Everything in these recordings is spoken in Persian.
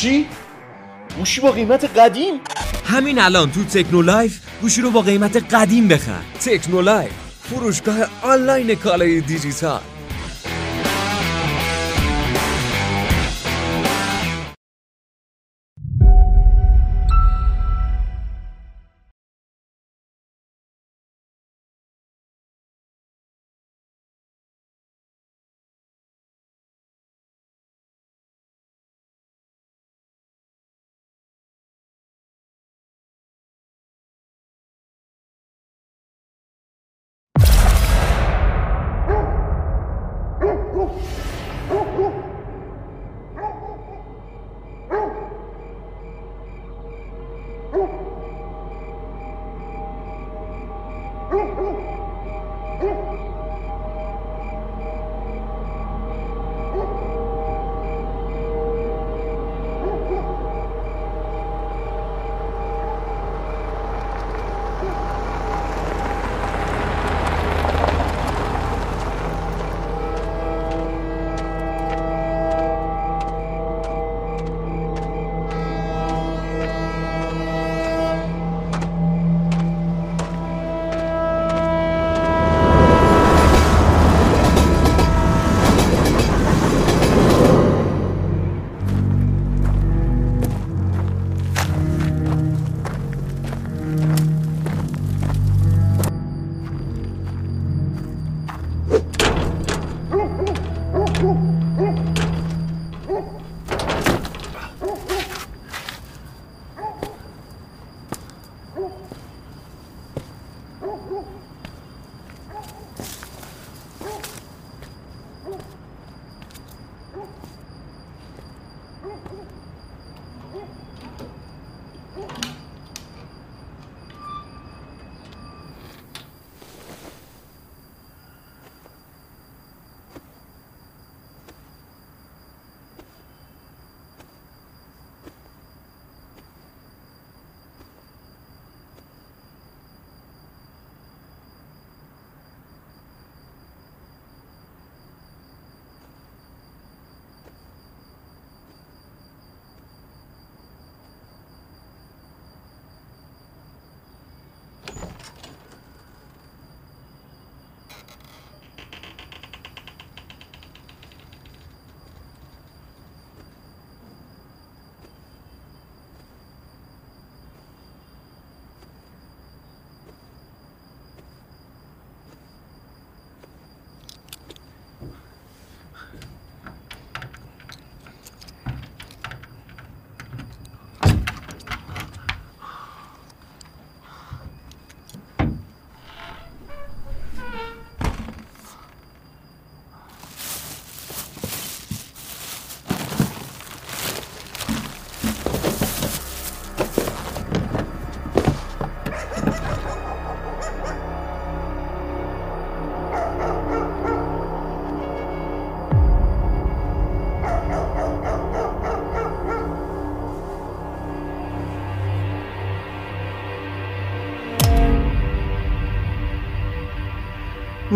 چی؟ گوشی با قیمت قدیم؟ همین الان تو تکنو لایف گوشی رو با قیمت قدیم بخر تکنو لایف فروشگاه آنلاین کالای دیجیتال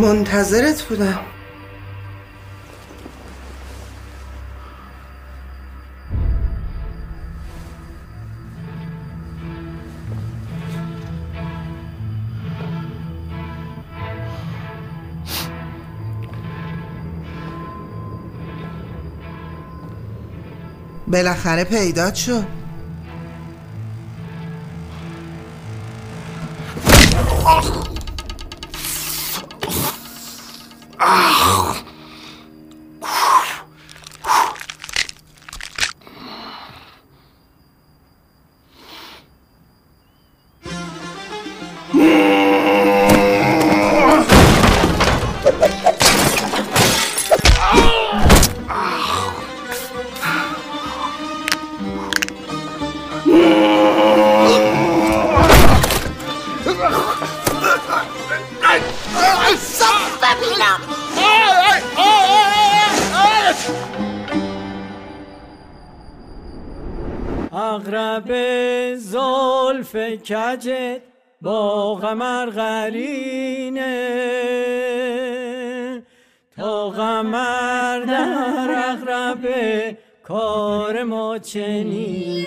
منتظرت بودم. بالاخره پیدات شد. کجت با غمر غرینه تا غمر در اغرب کار ما چنین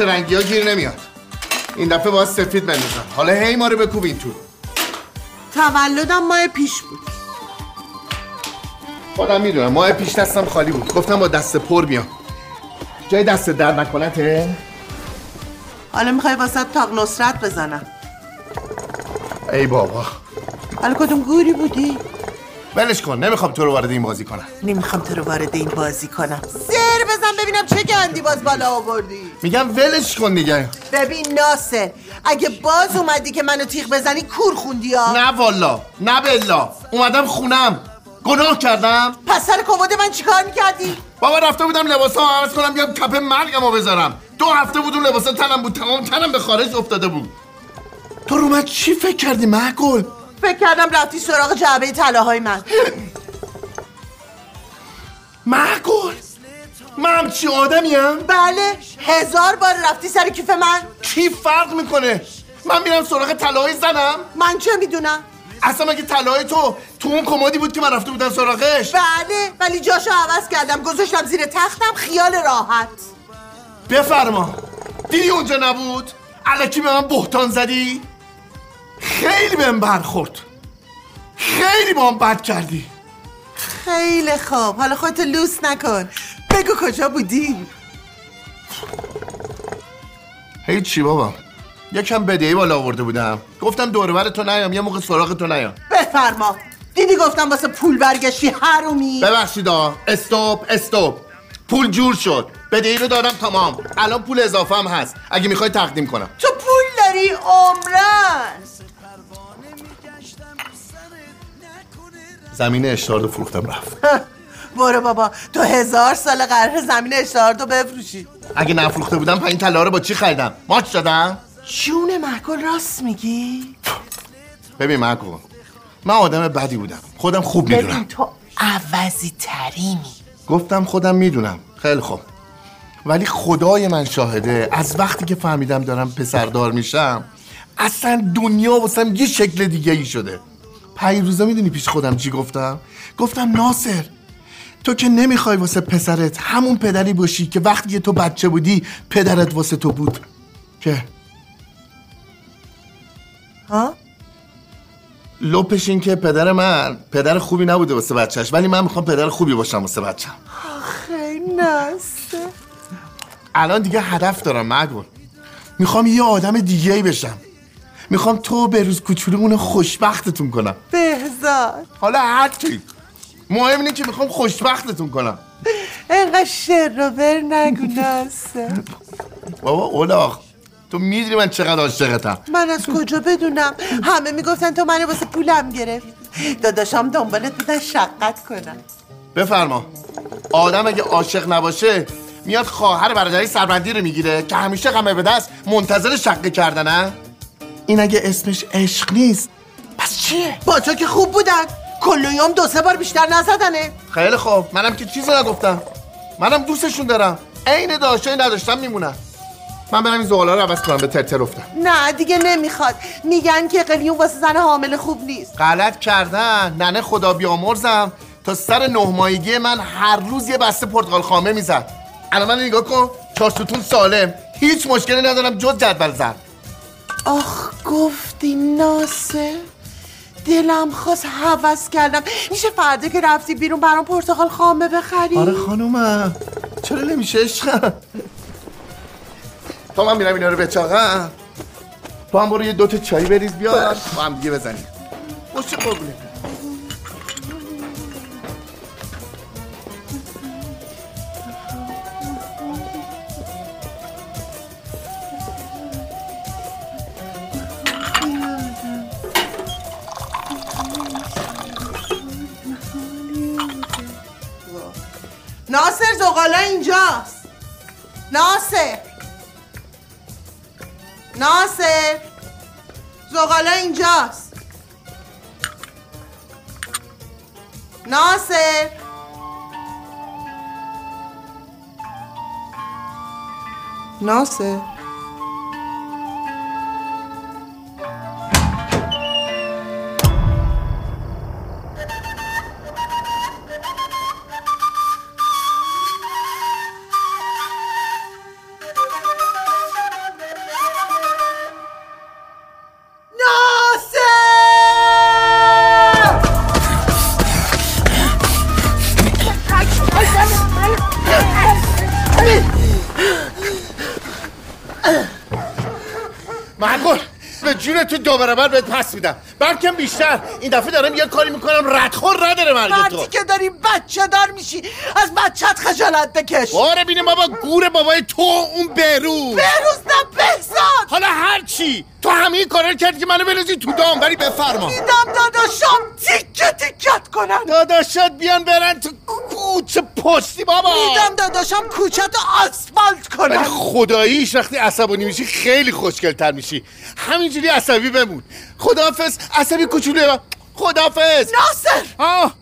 شیشه رنگی ها گیر نمیاد. این دفعه باید سفید بندازم. حالا هی ما رو بکوبین تو. تولدم ماه پیش بود. خودم می‌دونم. ماه پیش دستم خالی بود. گفتم با دست پر بیام. جای دست در نکنته؟ حالا می‌خوای واسه تاق نصرت بزنم. ای بابا. حالا کدوم گوری بودی؟ ولش کن. نمی‌خوام تو رو وارد این بازی کنم. نمی‌خوام تو رو وارد این بازی کنم. ببینم چه گندی باز بالا آوردی. میگم ولش کن دیگه. ببین ناصر اگه باز اومدی که منو تیغ بزنی کور خوندی ها. نه والا نه بلا. اومدم خونم. گناه کردم. پس سر کمد من چیکار می‌کردی؟ بابا رفته بودم لباسا عوض کنم بیام کپ مرگمو بذارم. دو هفته بود اون لباسا تنم بود تمام تنم به خارج افتاده بود. تو رو من چی فکر کردی معقول؟ فکر کردم رفتی سراغ جعبه طلاهای من. معقول؟ من همچی آدمیم بله هزار بار رفتی سر کیف من. کی فرق می‌کنه؟ من میرم سراغ طلاهای زنم. من چه می‌دونم؟ اصلا مگه طلاهای تو تو اون کمدی بود که من رفته بودم سراغش؟ بله ولی جاشو عوض کردم گذاشتم زیر تختم خیال راحت. بفرما. دیدی اونجا نبود؟ علکی به من بهتان زدی؟ خیلی بهم برخورد. خیلی با هم بد کردی. خیلی خوب. حالا خودتو لوس نکن. بگو کجا بودی؟ هیچی بابا؟ یکم بدهی بالا آورده بودم. گفتم دور تو نیام یه موقع سراغ تو نیام. بفرما. دیدی گفتم واسه پول برگشتی حرومی؟ ببخشید آ استوب استوب. پول جور شد. بدهی رو دادم تمام. الان پول اضافه هم هست. اگه می‌خوای تقدیم کنم. تو پول داری عمرن زمین اشتهار رو فروختم رفت. برو بابا. تو هزار سال قرار زمین اشتهار تو بفروشی. اگه نفروخته بودم پایین طلا رو با چی خریدم؟ ماچ دادم جون محکل راست میگی؟ ببین مکو من آدم بدی بودم. خودم خوب می‌دونم. تو عوضی ترینی گفتم خودم می‌دونم. خیلی خوب. ولی خدای من شاهده از وقتی که فهمیدم دارم پسردار میشم اصلا دنیا واسم یه شکل دیگه ای شده روزا می‌دونی پیش خودم چی گفتم؟ گفتم ناصر تو که نمی‌خوای واسه پسرت همون پدری باشی که وقتی که تو بچه بودی پدرت واسه تو بود. که ها؟ لپش این که پدر من پدر خوبی نبوده واسه بچهش ولی من می‌خوام پدر خوبی باشم واسه بچم خیلی نسته الان دیگه هدف دارم مگون می‌خوام یه آدم دیگه ای بشم. می‌خوام تو به روز کوچولومون خوشبختتون کنم. بهزاد. حالا هرچی مهم اینه که می‌خوام خوشبختتون کنم. اینقدر شر رو بر نگو بابا اولاخ تو می‌دونی من چقدر عاشقتم. من از کجا بدونم؟ همه می‌گفتن تو منو واسه پولم گرفت. داداشم دنبالت بودن شقت کنم. بفرما. آدم اگه عاشق نباشه میاد خواهر برادری سربندی رو می‌گیره که همیشه غمه به دست منتظر شقه کردنه. این اگه اسمش عشق نیست پس چیه؟ با تو که خوب بودن کل یوم دو سه بار بیشتر نزدنه. خیلی خوب. منم که چیزی نگفتم. منم دوستشون دارم. عین داشتایی نداشتم میمونم من برم این زغالا رو عوض کنم به ترتر افتم. نه دیگه نمی‌خواد. میگن که قلیون واسه زن حامل خوب نیست. غلط کردن. ننه خدا بیامرزم. تا سر نه ماهگی من هر روز یه بسته پرتقال خامه می‌زد. الان من نگاه کن چهار ستون سالم. هیچ مشکلی ندارم جز جدول زد آخ گفتی ناسه دلم خواست حوض کردم. میشه فردا که رفتی بیرون برام پرتقال خامه بخری؟ آره خانومم. چرا نمیشه عشقم؟ تا من میرم اینا رو بچاقم تو هم برو یه دوتا چایی بریز بیار. با هم دیگه بزنیم. باشه قربونه ناصر زغالا اینجاست. ناصر. ناصر. زغالا اینجاست. ناصر. ناصر. برابر بهت پس میدم. بلکه بیشتر. این دفعه دارم یه کاری می‌کنم ردخور نداره مرگ تو. وقتی که داری بچه دار میشی از بچت خجالت بکش. باره بینه بابا گور بابای تو اون بروز بروز نه بهزاد. حالا هر چی. تو همه کارا کرد که منو بریزی تو دام ولی بفرما. میدم داداشم تیکه تیکت کنن. داداشات بیان برن تو کوچه پستی بابا. میدم داداشم کوچه تو آسفالت ولی کنن خداییش وقتی عصبانی میشی خیلی خوشگلتر میشی. همینجوری عصبی بمون. خداحافظ عصبی کوچولو خداحافظ. ناصر! آه.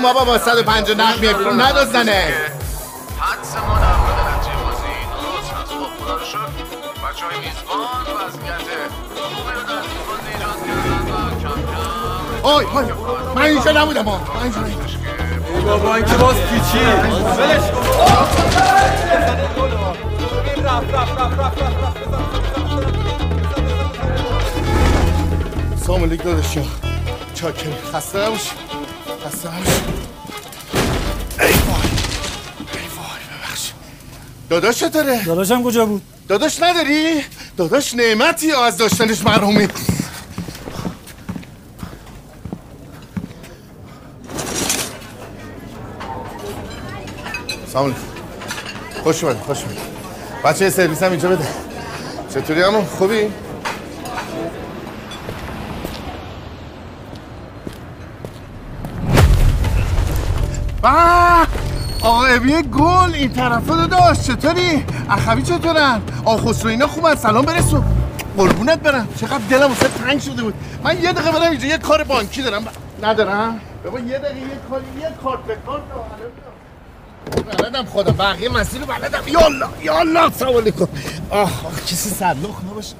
خونتون بابا با 150 نقد یک پول ندازنه حدس ما در مورد نتیجه بازی. درست هست خب خدا رو شکر. بچه های میزبان وضعیت خوبی رو در بازی ایجاد کردن و کم کم اوی من اینجا نبودم ها من اینجا نبودم. بابا این که باز پیچی. ولش کن. سلام علیک چاکر خسته نباشی. نباشی ای وای ای وای ببخش داداش چطوره؟ داداشم کجا بود؟ داداش نداری؟ داداش نعمتی از داشتنش مرحومی سلام علیکم. خوش اومدی خوش اومدی. بچه سرویس هم اینجا بده. چطوری همون خوبی؟ آقا ابی گل این طرف رو داشت چطوری؟ اخوی چطورن؟ آقا خسرو اینا خوبن سلام برسون قربونت برم. چقدر دلم واسه تنگ شده بود. من یه دقیقه برم اینجا یه کار بانکی دارم. ندارم؟ بابا یه دقیقه یه کاری یه کارت به کارت بلدم خدا بقیه مسیر رو بلدم. یالا یالا سلام علیکم. آه آه کسی صندوق نباشه.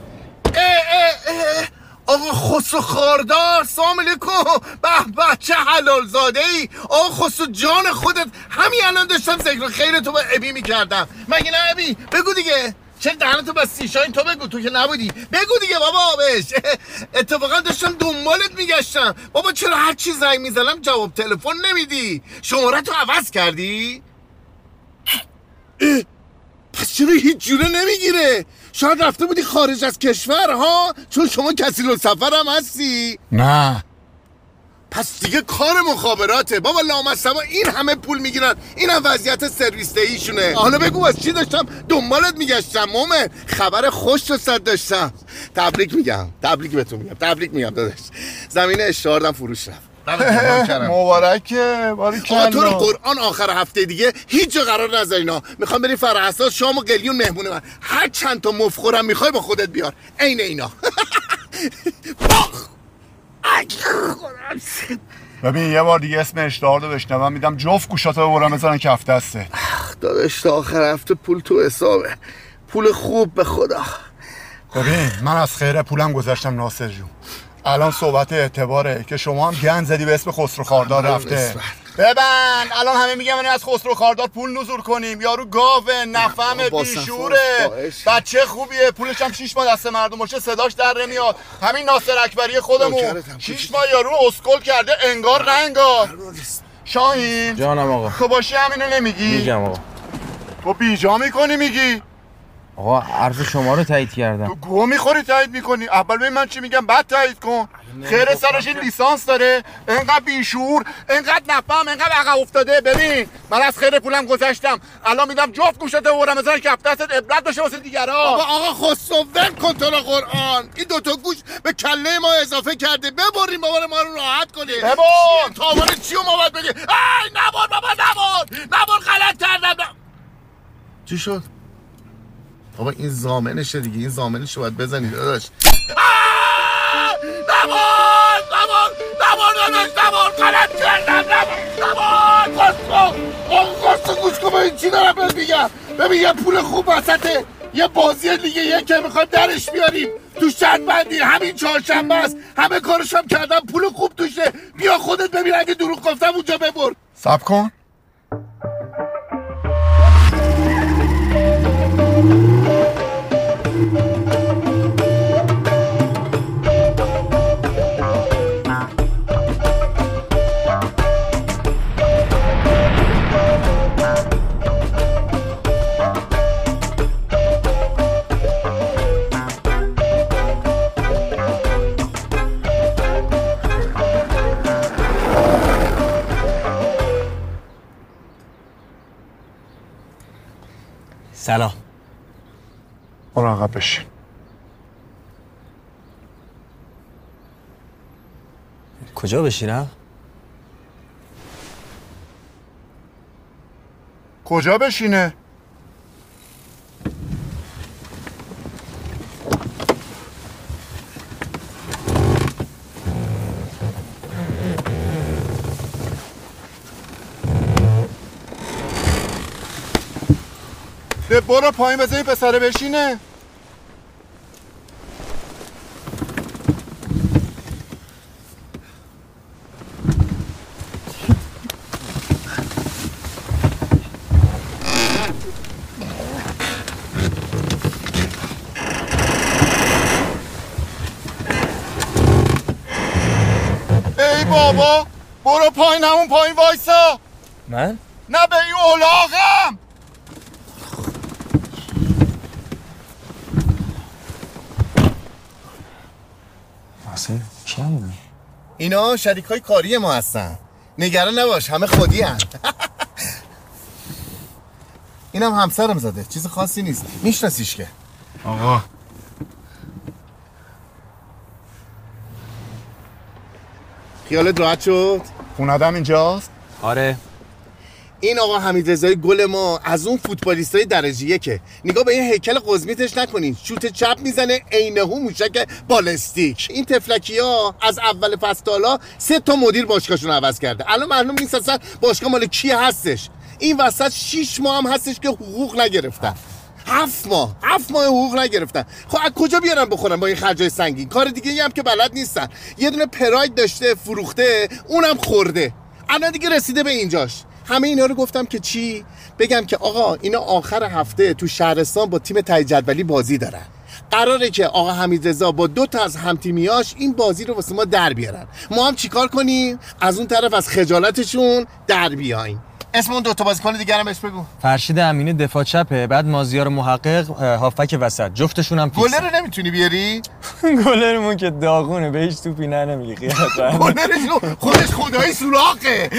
اه اه اه. آقا خسرو خاردار سلام علیکم. به به چه حلال زاده ای آقا خسرو جان خودت همین الان داشتم ذکر خیر تو با ابی می‌کردم. مگه نه ابی؟ بگو دیگه. چه دهنتو بس سیشاین تو بگو تو که نبودی. بگو دیگه بابا بهش. اتفاقا داشتم دنبالت میگشتم. بابا چرا هر چی زنگ می‌زنم جواب تلفن نمیدی؟ شماره تو عوض کردی؟ پس چرا هیچ جوره نمی‌گیره؟ شاید رفته بودی خارج از کشور ها؟ چون شما کسی رو سفر هم هستی؟ نه. پس دیگه کار مخابراته. بابا لامصبا این همه پول می‌گیرن. این هم وضعیت سرویس ایشونه حالا بگو از چی داشتم دنبالت میگشتم مومن. خبر خوش رو صد داشتم. تبریک میگم. تبریک بهتون میگم. تبریک میگم داداش. زمین اشتهاردم فروش رفت. مبارکه باری آقا تو رو قرآن آخر هفته دیگه هیچ جا قرار نذارینا می‌خوام بریم فرح اساس شام و قلیون مهمونه من. هر چند تا مفخورم می‌خوای با خودت بیار. عین اینا. باخ. ببین یه بار دیگه اسم اشتهار رو بشنوم میدم جفت گوشاتو ببرم بزنن کف دسته داداش تا آخر هفته پول تو حسابه. پول خوب به خدا. ببین من از خیر پولم گذاشتم ناصر جون. الان صحبت اعتباره که شما هم گند زدی به اسم خسرو خاردار رفته. ببن الان همه میگن من از خسرو خاردار پول نزور کنیم. یارو گاوه نفهمه با بیشوره. بچه خوبیه. پولش هم شیش ماه دست مردم باشه صداش در نمیاد. همین ناصر اکبری خودمون. شیش ماه یارو اسکل کرده انگار نه انگار شاهین. جانم آقا. تو باشی همینو نمیگی؟ میگم آقا. تو بیجا می‌کنی میگی؟ آقا حرف شما رو تایید تو کردم گوه می‌خوری تایید می‌کنی؟ اول ببین من چی میگم بعد تایید کن. خیر سرش این لیسانس داره. انقدر بیشور انقدر نفهم انقدر عقب افتاده. ببین من از خیر پولم گذشتم. الان میدم جفت گوشت ببرم مثلا کف دستت عبرت باشه واسه آقا دیگرا. آقا خسرو ول کن تو رو قرآن. این دوتا گوش به کله ما اضافه کرده. ببریم بابا ما رو راحت کنیم. ببر. تاوان چی رو ما باید بگه ای نبار بابا نبار نبار غلط کردم. چی شد؟ بابا این زامنشه دیگه. این زامنش رو باید بزنی داداش! نبار نبار نبار داداش نبار غلط کردم نبار خسرو آقا خسرو گوش کن ببین چی دارم بهت میگم. ببین یه پول خوب وسطه. یه بازی دیگه یه که می‌خوایم درش بیاریم. تو شرط بندی. همین چهارشنبه است. همه کارش هم کردم. پول خوب توشه. بیا خودت ببین اگه دروغ گفتم اونجا ببر. سب کن. کجا بشینم؟ کجا بشینه برو پایین بذار این پسره بشینه ای بابا برو پایین همون پایین وایسا. من؟ نه به این اولاغم محسن کی هم اینا شریک های کاری ما هستن. نگران نباش همه خودی هن. اینم همسرم زده چیز خاصی نیست. میشناسیش که. آقا. خیالت راحت شد؟ خوندم اینجاست؟ آره. این آقا حمید رضایی گل ما از اون فوتبالیست های درجه یکه. نگاه به این هیکل قزمیتش نکنین. شوت چپ می‌زنه عینهو موشک بالستیک. این تفلکی ها از اول فصل تا حالا سه تا مدیر باشگاهشون عوض کرده. الان معلوم نیست اصلا باشگاه مال کی هستش. این وسط 6 ماه هم هستش که حقوق نگرفتن. هفت ماه هفت ماه حقوق نگرفتن. خب از کجا بیارن بخورن با این خرجای سنگین؟ کار دیگه هم که بلد نیستن. یه دونه پراید داشته فروخته اونم خورده. الان دیگه رسیده به اینجاش. همه اینا رو گفتم که چی؟ بگم که آقا اینا آخر هفته تو شهرستان با تیم تای جدولی بازی دارن. قراره که آقا حمید رضا با دو تا از همتیمیاش این بازی رو واسه ما در بیارن. ما هم چیکار کنیم؟ از اون طرف از خجالتشون در بیایم. اسم اون دو تا بازیکن دیگه هم بهش بگو. فرشید امینی دفاع چپه بعد مازیار محقق هافک وسط. جفتشون هم رو نمی‌تونی بیاری؟ گلرمون که داغونه بهش توپی نه نمیگه خیالت راحت. گلرش خودش خدایی سوراخه.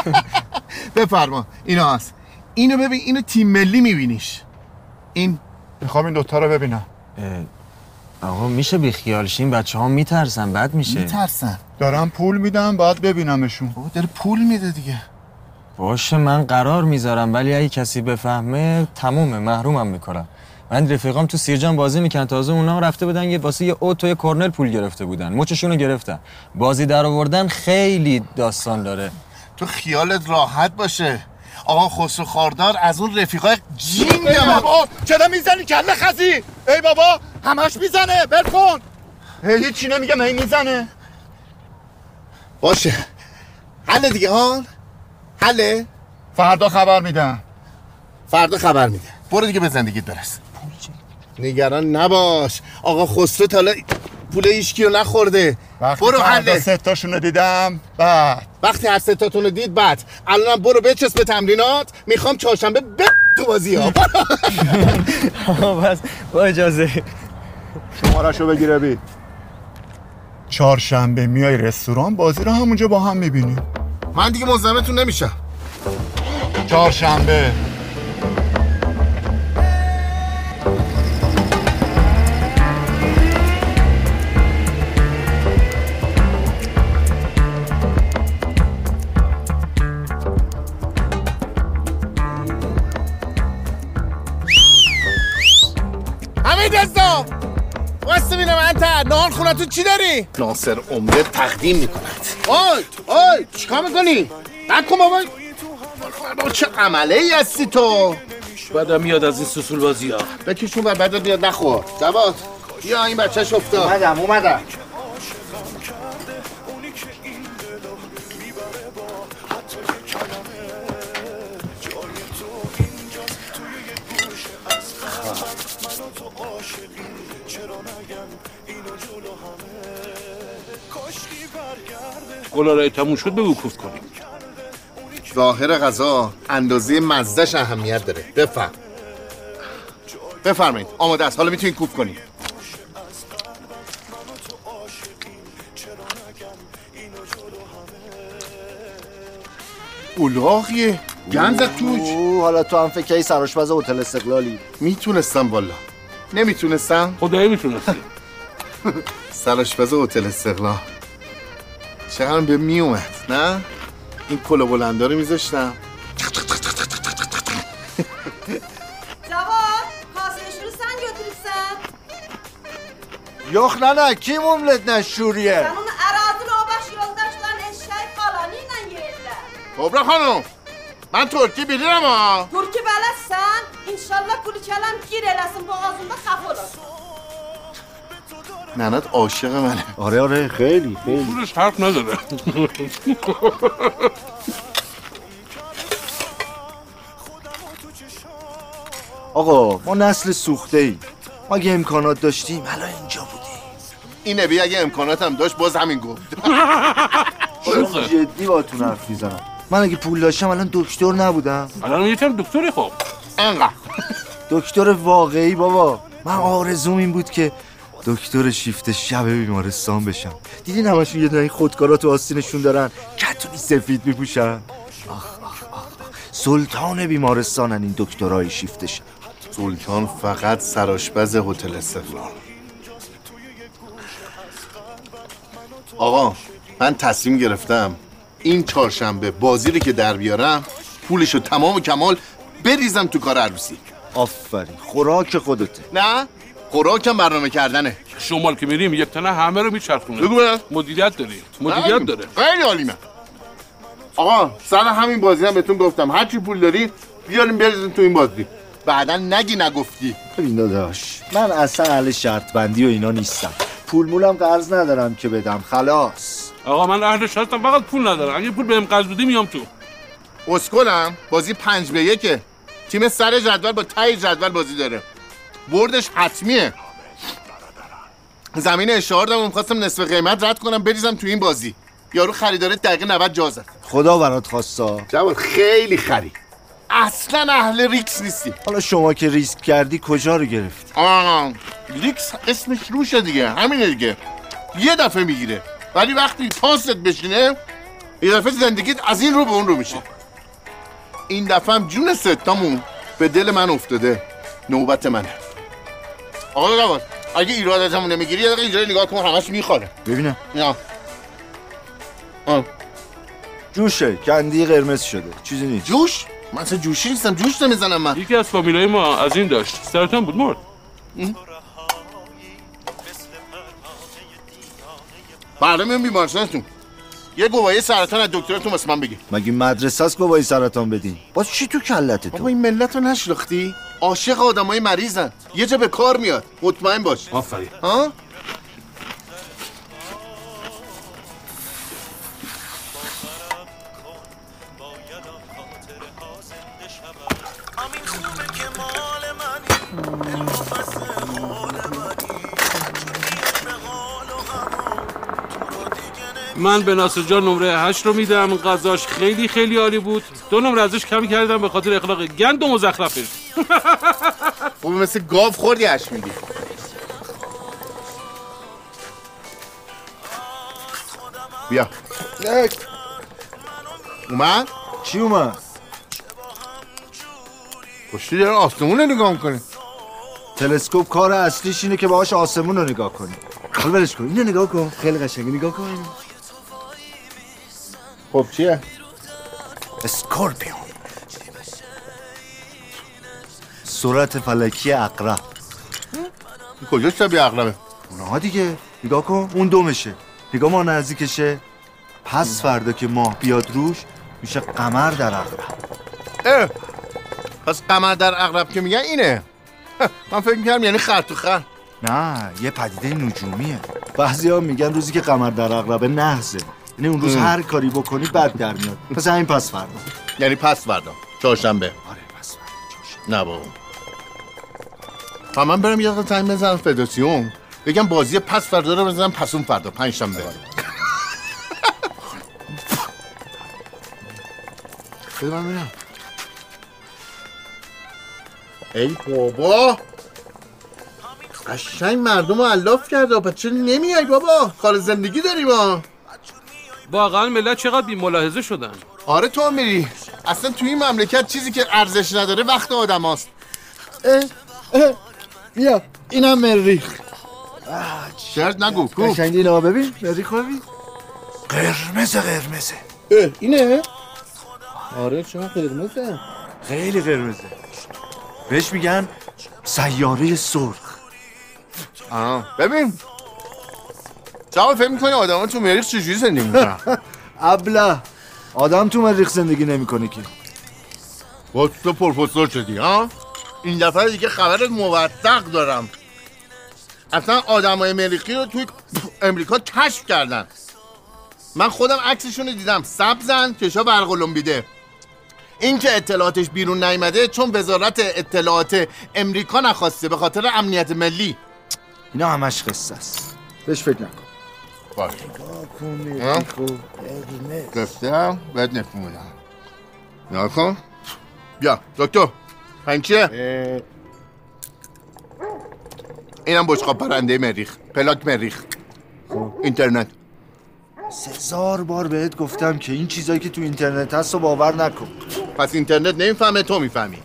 بفرما اینا هست. اینو ببین اینو تیم ملی میبینیش. این می‌خوام این دوتا رو ببینم. آقا میشه بیخیال شین بچه ها میترسن بد میشه. میترسن. دارم پول میدم باید ببینمشون. بابا داره پول میده دیگه. باشه من قرار می‌ذارم ولی اگه کسی بفهمه تمومه محرومم می‌کنم. من رفیقام تو سیرجان بازی می‌کنن تازه اونا رفته بودن یه واسه یه اوتو یه کرنل پول گرفته بودن. مچشونو گرفتن. بازی در آوردن خیلی داستان داره. تو خیالت راحت باشه. آقا خسرو خاردار از اون رفیقای جین ای بابا چرا می‌زنی؟ کله خزی. ای بابا همش می‌زنه. بل کن. هی هیچی نمیگم هی می‌زنه. باشه. حل دیگه ها؟ حله فردا خبر میدم. فردا خبر میده برو دیگه به زندگیت برس. نگران نباش. آقا خسرو تا حالا پول ایشکی رو نخورده. وقتی برو فردا حله سه تاشون رو دیدم بعد. وقتی هر ستاتون رو دید بعد. الانم برو بچسب به تمرینات. می‌خوام چهارشنبه ب تو بازی ها. بس. با اجازه. شمارش رو بگیره بی چهارشنبه میای رستوران بازی رو همونجا با هم می‌بینیم. من دیگه مزاحمتون نمیشم. چهارشنبه. نهار خونه تو چی داری؟ ناصر عمره تقدیم می‌کند. آی آی چیکار می‌کنی؟ نکن بابا. بابا چه عمله ای هستی تو؟ بعدم میاد از این سسول بازی ها. بکشون بر بعد بیاد نخور. جواد بیا این بچهش افتاد. اومدم اومدم. گلارای تموم شد به وکوف کنیم. ظاهر غذا اندازه مزدش اهمیت داره. بفهم بفرمایید. آماده است. حالا می‌تونید کوف کنید. اولاغیه. گنزت توش او حالا تو هم فکر سرآشپز هتل استقلالی. می‌تونستم والا. نمی‌تونستم. خدایی می‌تونستی. سراشپز هتل استقلال. چقدرم به می اومد نه؟ این کلو بلنده رو میذاشتم جواد خواستش رو سنگ یا دوستن؟ یخ نه نه کی مملت نه شوریه؟ تمام اراضی رو آبش یاده شدن از شای قالانی ننگیردن خانم من ترکی بیدیرم آم ترکی بله سن؟ انشالله کلی کلم گیره لسن با آزون با ننت عاشق منه. آره آره خیلی خیلی. پولش حرف نداره آقا ما نسل سوخته ای ما اگه امکانات داشتیم الان اینجا بودیم. این نبی اگه امکاناتم داشت باز همین گفت. من جدی باتون حرف می‌زنم. من اگه پول داشتم الان دکتر نبودم. الان یکم دکتری خب انقدر. دکتر واقعی بابا. من آرزوم این بود که دکتر شیفت شب بیمارستان بشم. دیدین همشون یه دونه خودکارا تو آستینشون دارن. کتونی سفید میپوشن. آخ آخ آخ سلطان بیمارستانن این دکترای شیفت شب. سلطان فقط سراشپز هتل استقلال. آقا من تصمیم گرفتم این چهارشنبه بازی رو که در بیارم پولشو تمام و کمال بریزم تو کار عروسی. آفرین. خوراک خودته. نه؟ خوراکم برنامه کردنه. شمال که میریم یک تنه همه رو میچرخونه. بگو مدیریت داری. مدیریت داره. خیلی عالیمه. آقا سر همین بازی هم بهتون گفتم. هر چی پول داری بیاریم بریزیم تو این بازی. بعدا نگی نگفتی. ببین داداش من اصلا اهل شرط بندی و اینا نیستم. پول مولم قرض ندارم که بدم خلاص. آقا من اهلش هستم فقط پول ندارم. اگه پول بهم قرض بدی میام تو. اسکلم بازی پنج به یکه. تیم سر جدول با تای جدول بازی داره. بردش حتمیه. زمین اشتهار دارم می‌خواستم نصف قیمت رد کنم بریزم تو این بازی. یارو خریداره دقیقه 90 جا زد خدا برات خواستا. جواد خیلی خری. اصلا اهل ریکس نیستی. حالا شما که ریسک کردی کجا رو گرفتی؟ آه ریکس اسمش روشه دیگه همینه دیگه. یه دفعه می‌گیره. ولی وقتی پاست بشینه یه دفعه زندگیت از این رو به اون رو میشه. این دفعه هم جون ستامون به دل من افتاده. نوبت منه. آقا جواد اگه ایرادتمو نمی‌گیری یه دقیقه اینجا نگاه کن همش می‌خوره. ببینم. نه آه. جوشه کندی قرمز شده چیزی نیست. جوش؟ من اصلا جوشی نیستم جوش نمی‌زنم من. یکی از فامیلای ما از این داشت. سرطان بود مرد. بله میام بیمارستانتون. یه گواهی سرطان از دکترتون واسه من بگی. مگه مدرسه است گواهی سرطان بدین؟ باز چی تو کلت بابا تو این ملت رو نشناختی؟ عاشق آدمای مریضن. یه جا به کار میاد. مطمئن باش. آفرین. ها؟ من به ناصر جان نمره 8 رو میدم. غذاش خیلی خیلی عالی بود. دو نمره ازش کم کردم به خاطر اخلاق گند و مزخرفش خب مثل گاو خوردی اش میدی بیا. اومد؟ چی اومد؟ پشتی داره آسمون رو نگاه می‌کنه. تلسکوپ کار اصلیش اینه که باهاش آسمون رو نگاه کنی. حالا ولش کن. اینو نگاه کن. خیلی قشنگه. نگاه کن. خب چیه؟ اسکورپیون. سرعت فلکی اقرب. کجاش شبیه اقربه؟ اونها دیگه. نگاه کن اون دومشه. نگاه ما نزدیکشه. پس فردا که ماه بیاد روش میشه قمر در اقرب. اه. پس قمر در اقرب که میگن اینه. من فکر می‌کردم یعنی خر تو خر. نه یه پدیده نجومیه. بعضی ها میگن روزی که قمر در اقربه نحسه یعنی اون روز ام. هر کاری بکنی بد در میاد. پس همین پس فردا. یعنی پس فردا. چهارشنبه. آره پس فردا. نه بابا. و من برم یه تایم بزنم فدراسیون بگم بازی پس فردا رو بزنم پسون فردا. پنج شنبه بده من ببینم ای بابا. قشنگ مردم رو علاف کرده پس چرا نمیای بابا؟ کار زندگی داریم ها واقعا ملت چقدر بی ملاحظه شدن. آره تو میری. اصلا توی این مملکت چیزی که ارزش نداره وقت آدم هاست. اه اه بیا اینم مریخ شرط نگو کو قشنگ اینو ببین. مریخ ببین قرمز قرمزه اه، اینه؟ آره چرا قرمزه؟ خیلی قرمزه. بهش میگن سیاره سرخ. آه. ببین چرا فکر می‌کنی آدم ها تو مریخ چجوری زندگی می‌کنن؟ ابله. آدم تو مریخ زندگی نمی‌کنه که. با تو پروفسور شدی ها؟ این دفعه دیگه خبر موثق دارم. اصلا آدمای مریخی رو توی امریکا کشف کردن. من خودم عکسشون رو دیدم. سبزن کشا برقلمبیده این که اطلاعاتش بیرون نیامده چون وزارت اطلاعات امریکا نخواسته به خاطر امنیت ملی. اینا همش قصه است. بهش فکر نکن. بهت نشون میدم نگاه کن بیا دکتر. پنج چیه؟ اینم بشقاب پرنده مریخ پلاک مریخ. اینترنت. هزار بار بهت گفتم که این چیزایی که تو اینترنت هست رو باور نکن. پس اینترنت نمی‌فهمه تو می‌فهمی.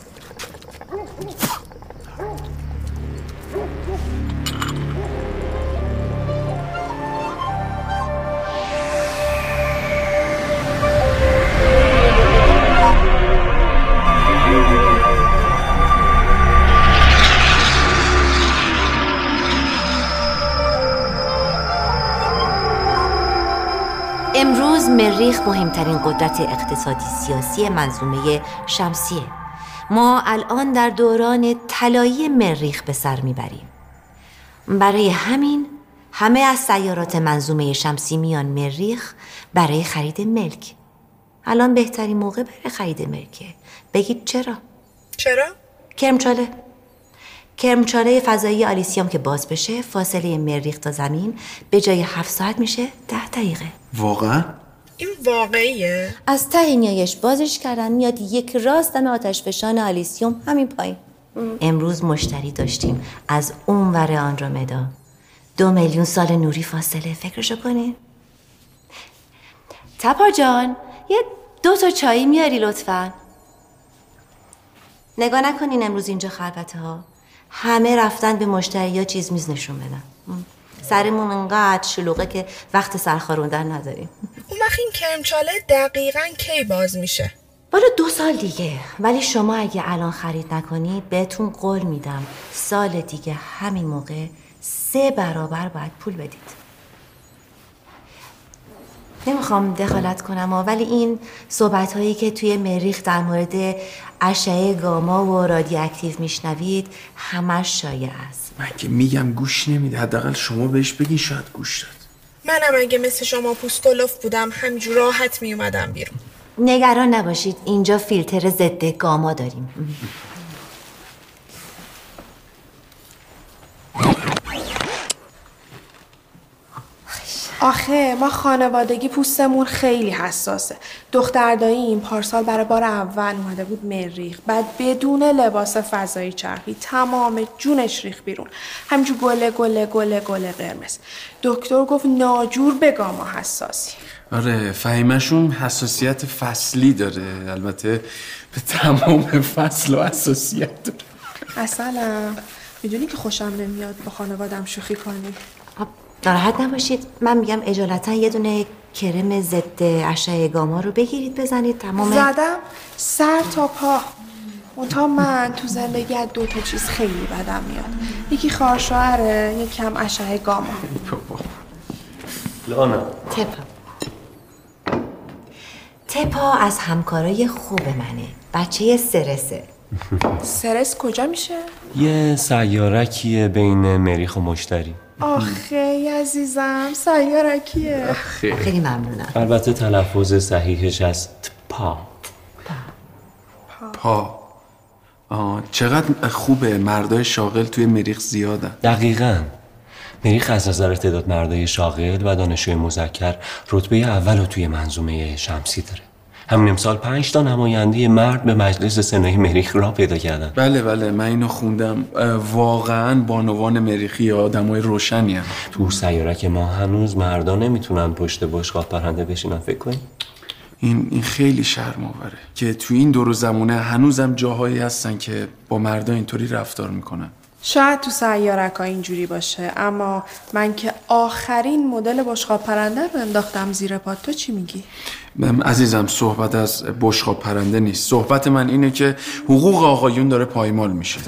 مریخ مهمترین قدرت اقتصادی سیاسی منظومه شمسیه ما الان در دوران طلایی مریخ به سر می‌بریم برای همین همه از سیارات منظومه شمسی میان مریخ برای خرید ملک الان بهترین موقع برای خرید ملکه بگید چرا؟ چرا؟ کرمچاله کرمچاله فضایی آلیسیوم که باز بشه فاصله مریخ تا زمین به جای هفت ساعت میشه ده دقیقه واقعا؟ این واقعیه؟ از ته نیایش بازش کردن میاد یک راست دم آتش فشان آلیسیوم همین پایین. امروز مشتری داشتیم از اون ور آندرومدا. دو میلیون سال نوری فاصله فکرشو کنین تپا جان یه دو تا چایی میاری لطفا. نگاه نکنین امروز اینجا خلوته ها همه رفتن به مشتری ها چیز میز نشون بدن. سرمون انقدر شلوغه که وقت سرخاروندن نداریم. اون وقت این کرمچاله دقیقا کی باز میشه؟ بالا دو سال دیگه ولی شما اگه الان خرید نکنید بهتون قول میدم سال دیگه همین موقع سه برابر باید پول بدید. نمی‌خوام دخالت کنم ها، ولی این صحبت هایی که توی مریخ در مورد اشعه گاما و رادیواکتیو میشنوید همش شایع است. من که میگم گوش نمیده حداقل شما بهش بگین شاید گوش داد. منم اگه مثل شما پوستولف بودم همجور راحت میومدم بیرون. نگران نباشید اینجا فیلتر ضد گاما داریم. آخه ما خانوادگی پوستمون خیلی حساسه. دختر داییم پارسال برای بار اول اومده بود مریخ بعد بدون لباس فضایی چرخی تمام جونش ریخ بیرون. همجور گله گله گله گله قرمز. دکتر گفت ناجور به گاما حساسی. آره فهیمشون حساسیت فصلی داره. البته به تمام فصل و حساسیت. داره اصلا می‌دونی که خوشم نمیاد با خانوادم شوخی کنی؟ ناراحت نباشید. من میگم اجالتا یه دونه کرم ضد اشعه گاما رو بگیرید بزنید. تمام زدم سر تا پا. منتها من تو زندگی از دو تا چیز خیلی بدم میاد. یکی خواهرشوهره یک کم اشعه گاما. لانا. تپا. تپا از همکارای خوب منه. بچه سرسه. سرس کجا میشه؟ یه سیارکیه بین مریخ و مشتری. آخه عزیزم سیارکیه خیلی ممنونم. البته تلفظ صحیحش از پا. پا. آه چقدر خوبه مردای شاغل توی مریخ زیادن. دقیقا. مریخ از نظر تعداد مردای شاغل و دانشجوی مذکر رتبه اول رو توی منظومه شمسی داره. همین امسال پنج تا نماینده مرد به مجلس سنای مریخ را پیدا کردن. بله بله من اینو خوندم. واقعا بانوان مریخی آدمای روشنی هم. تو سیارک ما هنوز مردا نمی‌تونن پشت بشقاب پرنده بشینن فکر کنی؟ این این خیلی شرم آوره که تو این دور و زمونه هنوزم جاهایی هستن که با مردا اینطوری رفتار می‌کنن. شاید تو سیارک ها اینجوری باشه اما من که آخرین مدل بشقاب پرنده رو انداختم زیر پات تو چی میگی؟ من عزیزم صحبت از بشقاب پرنده نیست. صحبت من اینه که حقوق آقایون داره پایمال میشه.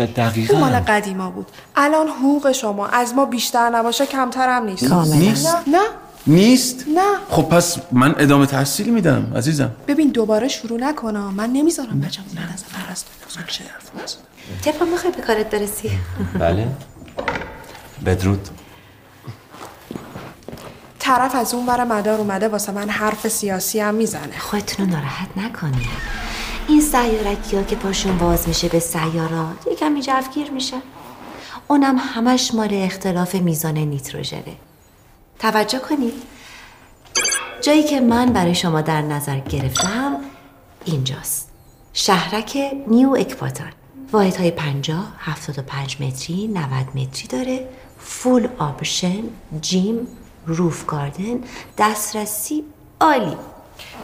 اون مال قدیما بود. الان حقوق شما از ما بیشتر نباشه کمترم نیست. نیست؟ نه. نه. نیست؟ نه. خب پس من ادامه تحصیل میدم عزیزم. ببین دوباره شروع نکنم من نمی‌ذارم بچم نه از طبق می‌خوای به کارت برسی؟ بله. بدرود. طرف از اون ور مدار اومده واسه من حرف سیاسی هم می‌زنه. خودتون رو ناراحت نکنید. این سیارکی ها که پاشون باز میشه به سیارات یکم جوگیر میشه. اونم همش مال اختلاف میزان نیتروژنه. توجه کنید. جایی که من برای شما در نظر گرفتم اینجاست. شهرک نیو اکباتان واحد های 50 75 متری 90 متری داره. full option gym roof garden دسترسی عالی.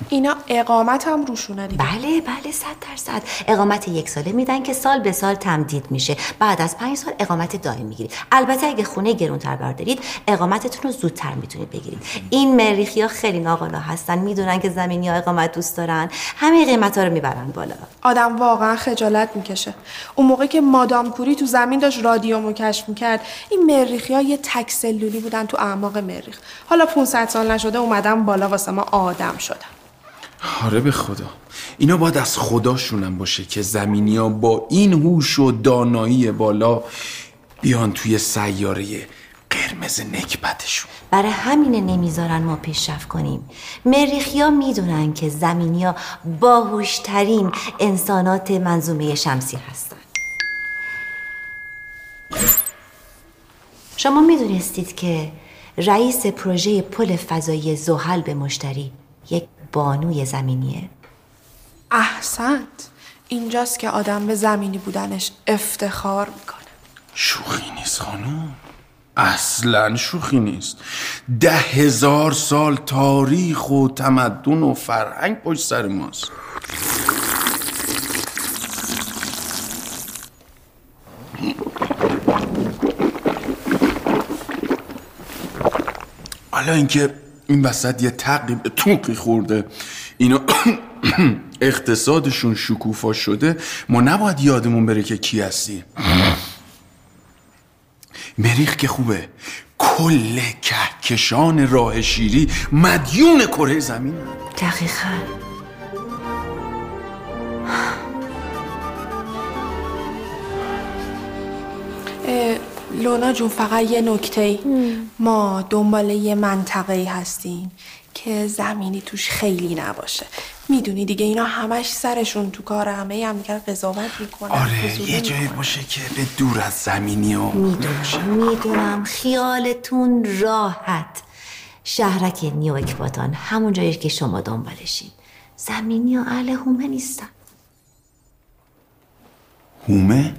اینا اقامت هم روشونه دیگه. بله بله صد درصد. اقامت یک ساله میدن که سال به سال تمدید میشه. بعد از پنج سال اقامت دائم می‌گیرید. البته اگه خونه گرونتر بردارید اقامتتون رو زودتر می‌تونید بگیرید. این مریخی ها خیلی ناقلا هستن. می‌دونن که زمینی ها اقامت دوست دارن. همه قیمت ها رو می‌برن بالا. آدم واقعا خجالت می‌کشه. اون موقع که مادام کوری تو زمین داشت رادیومو کشف می‌کرد این مریخی ها یه تک سلولی بودن تو اعماق مریخ. حالا 500 سال نشده اومدم بالا واسه ما آدم شدن آره به خدا. اینا باید از خداشونم باشه که زمینی ها با این هوش و دانایی بالا بیان توی سیاره قرمز نکبتشون. برای همینه نمی‌ذارن ما پیشرفت کنیم. مریخیا می‌دونن که زمینیا باهوشترین انسانات منظومه شمسی هستن. شما می‌دونستید که رئیس پروژه پل فضایی زحل به مشتری یک بانوی زمینیه. احسنت. اینجاست که آدم به زمینی بودنش افتخار می‌کنه. شوخی نیست خانم. اصلا شوخی نیست. ده هزار سال تاریخ و تمدن و فرهنگ پشت سر ماست. حالا اینکه این وسط یه تقی توقی خورده. اینا اقتصادشون شکوفا شده. ما نباید یادمون بره که کی هستی مریخ که خوبه. کل کهکشان راه شیری مدیون کره زمین. دقیقا. لونا جون فقط یه نکته ای. ما دنبال یه منطقه هستیم که زمینی توش خیلی نباشه. می‌دونی دیگه اینا همش سرشون تو کار همه هم دیگر قضاوت می‌کنن آره یه جایی باشه که به دور از زمینی و می‌دونم می‌دونم. خیالتون راحت. شهرک نیو اکباتان همون جایی که شما دنبالشین. زمینی و اهل هومه نیستن. هومه؟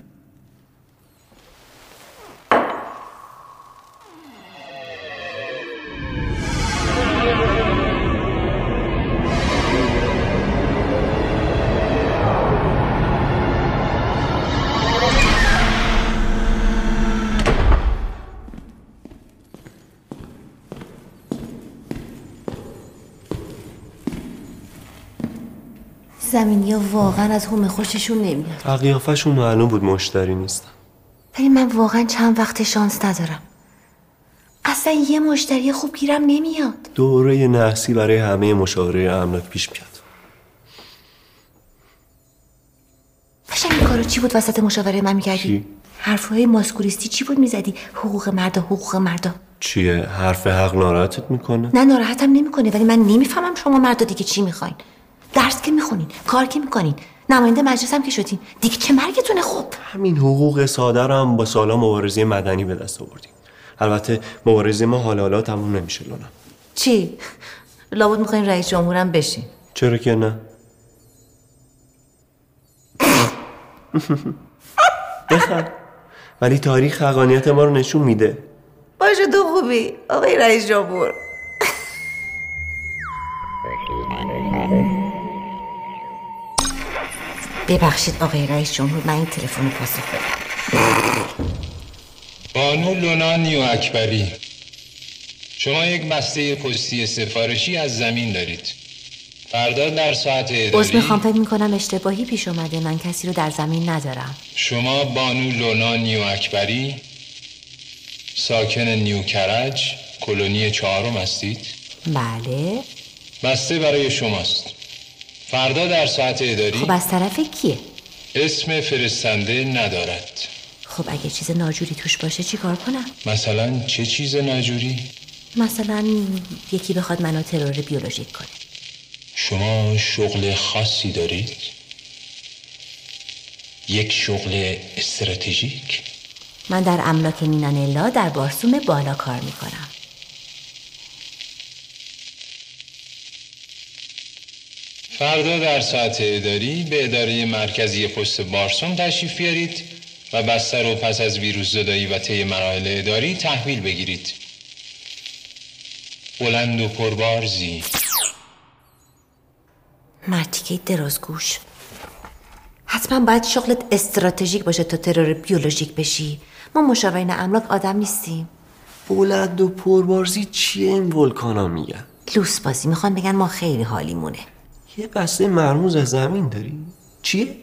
زمینی ها واقعا از هومه خوششون نمیاد. قیافشون معلوم بود مشتری نیستن. ولی من واقعا چند وقت شانس ندارم. اصلا یه مشتری خوب گیرم نمیاد. دوره نحسی برای همه مشاوره املاک پیش میاد. قشنگ این کارو چی بود وسط مشاوره من می‌کردی؟ حرفهای ماسکولیستی چی بود می‌زدی؟ حقوق مردا حقوق مردا. چیه؟ حرف حق ناراحتت می‌کنه؟ نه ناراحتم نمی‌کنه ولی من نمی‌فهمم شما مردا دیگه چی می‌خواین. درس که می‌خونین کار که می‌کنین نماینده مجلس هم که شدین. دیگه چه مرگتونه؟ خب. همین حقوق ساده رو هم با سالا مبارزه مدنی به دست آوردیم. البته مبارزه ما حالا حالا تموم نمیشه لونا چی؟ لابد می‌خواین رئیس جمهورم بشین. چرا که نه؟ بخند. ولی تاریخ حقانیت ما رو نشون میده. باشه تو خوبی. آقای رئیس جمهور. ببخشید آقای رئیس جمهور من این تلفن رو پاسخ بدم. بانو لونا نیو اکبری. شما یک بسته پستی سفارشی از زمین دارید. فردا در ساعت عذر اداری می‌خوام فکر می‌کنم اشتباهی پیش اومده. من کسی رو در زمین ندارم. شما بانو لونا نیو اکبری ساکن نیو کرج کلونی چهارم هستید؟ بله. بسته برای شماست. فردا در ساعت اداری خب از طرف کیه؟ اسم فرستنده ندارد. خب اگه چیز ناجوری توش باشه چی کار کنم؟ مثلا چه چیز ناجوری؟ مثلا یکی بخواد منو ترور بیولوژیک کنه. شما شغل خاصی دارید؟ یک شغل استراتژیک؟ من در املاک نینانلا در بارسوم بالا کار می‌کنم. فردا در ساعت اداری به اداره مرکزی پست بارسون تشریف بیارید و بسته رو پس از ویروس زدایی و طی مراحل اداری تحویل بگیرید. بلند و پربارزی. مرتیکه درازگوش حتما باید شغلت استراتژیک باشه تا ترور بیولوژیک بشی. ما مشاورین املاک آدم نیستیم. بلند و پربارزی چیه این ولکانا میگن؟ لوس بازی. می‌خوان بگن ما خیلی حالیمونه. یه بسته مرموز از زمین داری. چیه؟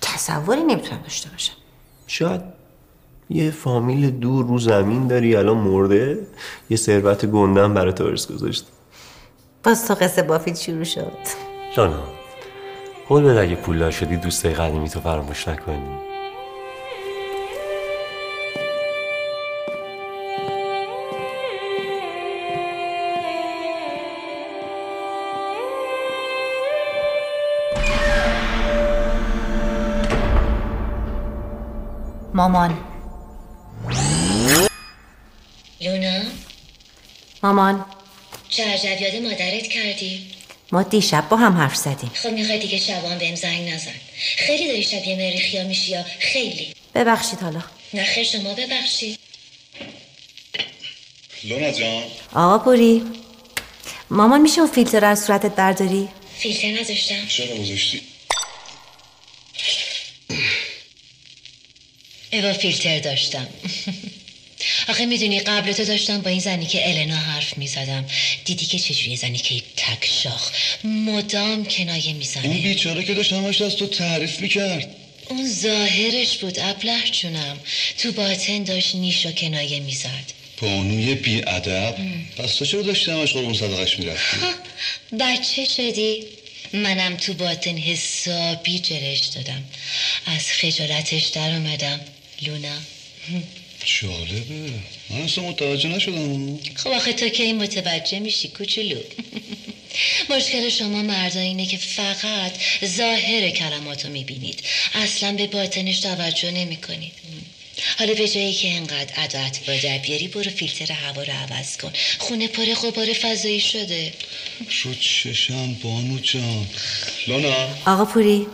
تصوری نمی‌تونم داشته باشم. شاید یه فامیل دور رو زمین داری الان مرده. یه ثروت گندم برای تو ارث گذاشت باز تو قصه بافید شروع شد. لانا قول بده اگه پولدار شدی دوستای قدیمی تو فراموش نکنی. مامان. لونا؟ مامان. چه یاد مادرت کردی؟ ما دیشب با هم حرف زدیم. خب می‌خوای دیگه شبان بهم زنگ نزن. خیلی داری شبیه مریخیا میشی یا؟ خیلی. ببخشید حالا. نه خیر شما ببخشید لونا جان. آقا پوری. مامان میشه اون فیلتر رو از صورتت برداری؟ فیلتر نذاشتم. چرا گذاشتی ایوا فیلتر داشتم. آخه می‌دونی قبل تو داشتم با این زنی که النا حرف می‌زدم. دیدی که چجوری زنی که تک شاخ. مدام کنایه اون می‌زنه بیچاره که داشت همش از تو تعریف می‌کرد. اون ظاهرش بود ابله جونم. تو باطن داشت نیش و کنایه می‌زد. بانوی بی ادب پس تو چرا داشتی همش قربون صدقش می‌رفتی؟ بچه شدی؟ منم تو باطن حسابی جرش دادم. از خجالتش در اومدم. لونا جالبه. من اصلا متوجه نشدم. خب آخه تو که این متوجه میشی کوچولو. مشکل شما مردا اینه که فقط ظاهر کلماتو می‌بینید. اصلا به باطنش توجه نمی‌کنید. حالا به جایی که انقدر عدت با بیاری برو فیلتر هوا رو عوض کن. خونه پر غبار فضایی شده. شد چشم بانو جان. لونا آقا پوری.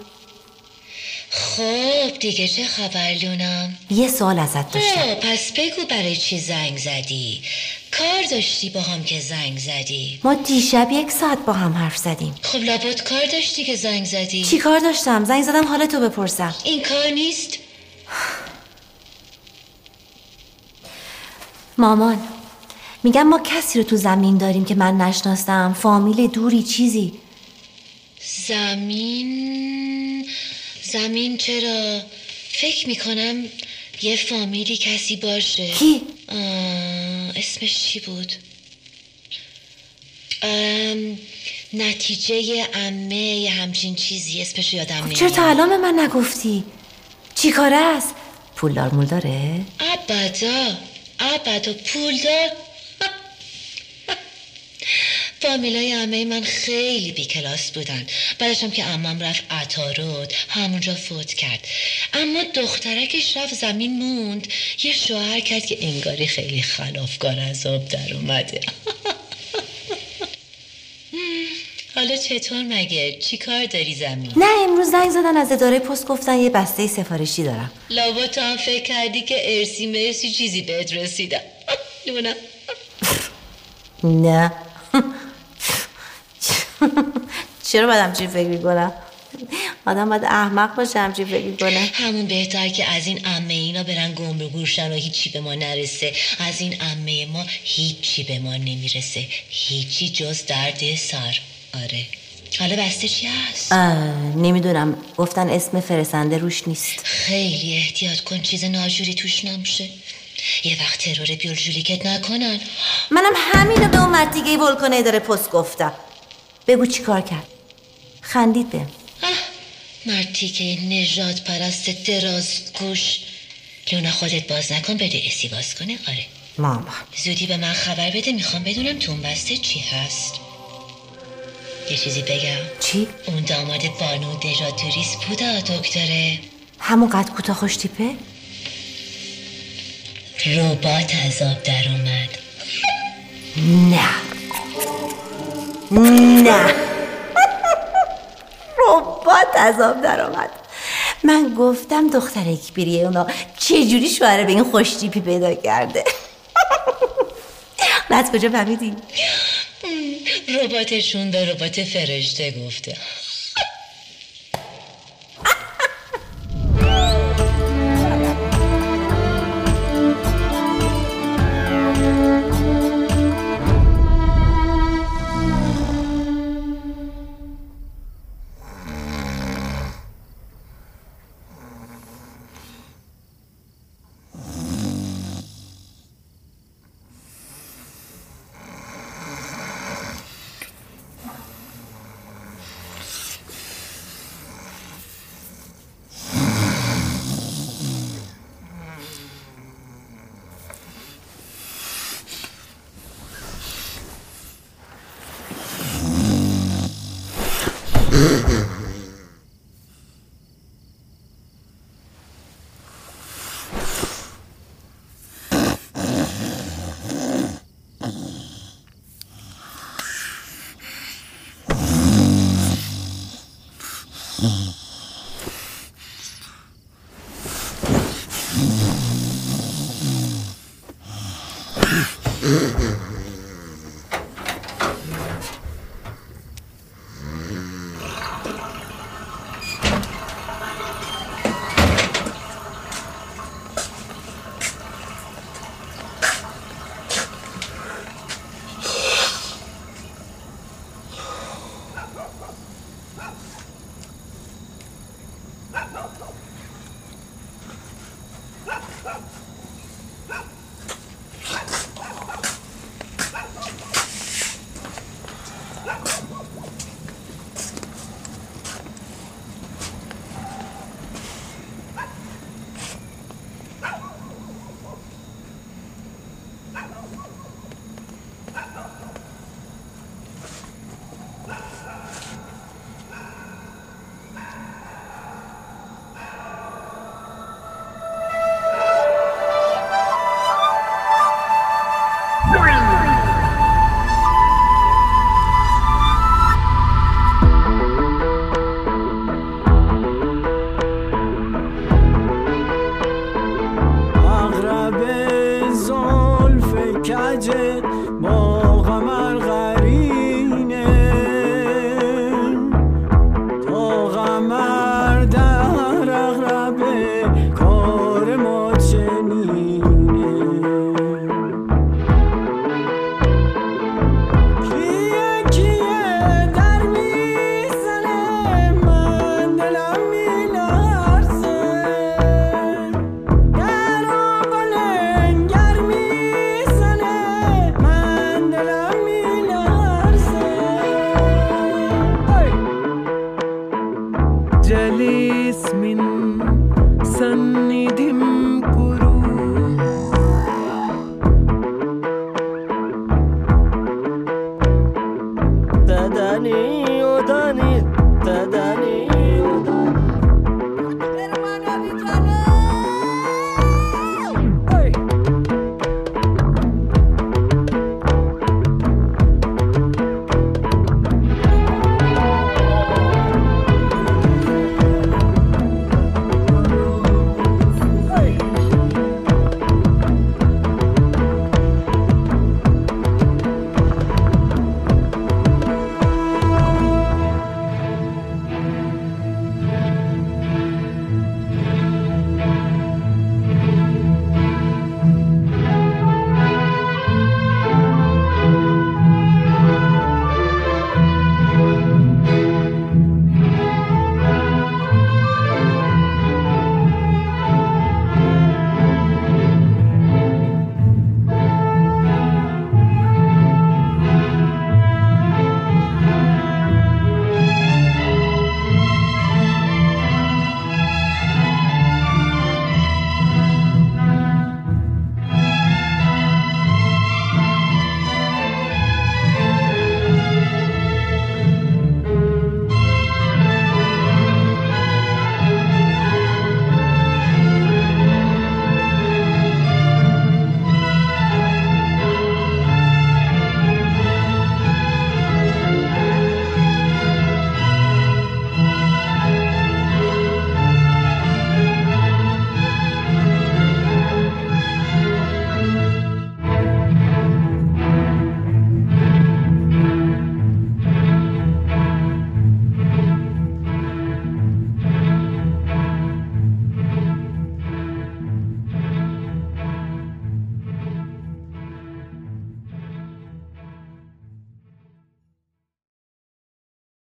خب دیگه چه خبر لونا؟ یه سوال ازت داشتم. پس بگو برای چی زنگ زدی؟ کار داشتی با هم که زنگ زدی؟ ما دیشب یک ساعت با هم حرف زدیم. خب لابد کار داشتی که زنگ زدی؟ چی کار داشتم؟ زنگ زدم حال تو بپرسم. این کار نیست. مامان میگم ما کسی رو تو زمین داریم که من نشناسم؟ فامیل دوری چیزی؟ زمین؟ زمین چرا؟ فکر می‌کنم یه فامیلی کسی باشه. کی؟ اسمش چی بود؟ ام، نتیجه امه یه همچین چیزی. اسمش یادم خب نمیاد. چرا تا الان به من نگفتی؟ چی کاره است؟ پولدار مول داره؟ ابدا ابدا پولدار فامیلای عمه من خیلی بی کلاس بودن. بعدش هم که عمم رفت عطارد همونجا فوت کرد. اما دخترکش رفت زمین موند. یه شوهر کرد که انگاری خیلی خلافکار از آب در اومده. حالا چطور مگه؟ چی کار داری زمین؟ نه امروز زنگ زدن از اداره پست گفتن یه بسته سفارشی دارم. لابا تو هم فکر کردی که ارسی مرسی چیزی بهت رسیدم. نه. چرا باید همچین فکر می‌کنم؟ آدم باید احمق باشه همچی فکر کنه همون بهتر که از این امه اینا برن گم رو و هیچی به ما نرسه. از این امه ما هیچی به ما نمی‌رسه. هیچی جز درد سر. آره. حالا بسته چی هست؟ نمی‌دونم. گفتن اسم فرستنده روش نیست. خیلی احتیاط کن چیز ناجوری توش نمشه یه وقت ترور بیولژولیکت نکنن. منم همینو به اون مرد دیگه ولکانه داره پست گفتم. بگو چی کار کرد. خندید بهم مردی که نجات پرست دراز گوش لونا خودت باز نکن بده اسی باز کنه. آره. ماما زودی به من خبر بده می‌خوام بدونم تو اون بسته چی هست. یه چیزی بگم. چی؟ اون داماد بانو دژاتوریس بودا دکتره. همون قد کوتاه خوش تیپه؟ ربات از آب در اومد. نه. نه. ربات از آب در آمد من گفتم دختر اکبریه اونا چجوری شوهره به این خوش تیپی پیدا کرده؟ نه از کجا فهمیدی؟ رباتشون به ربات فرشته گفته.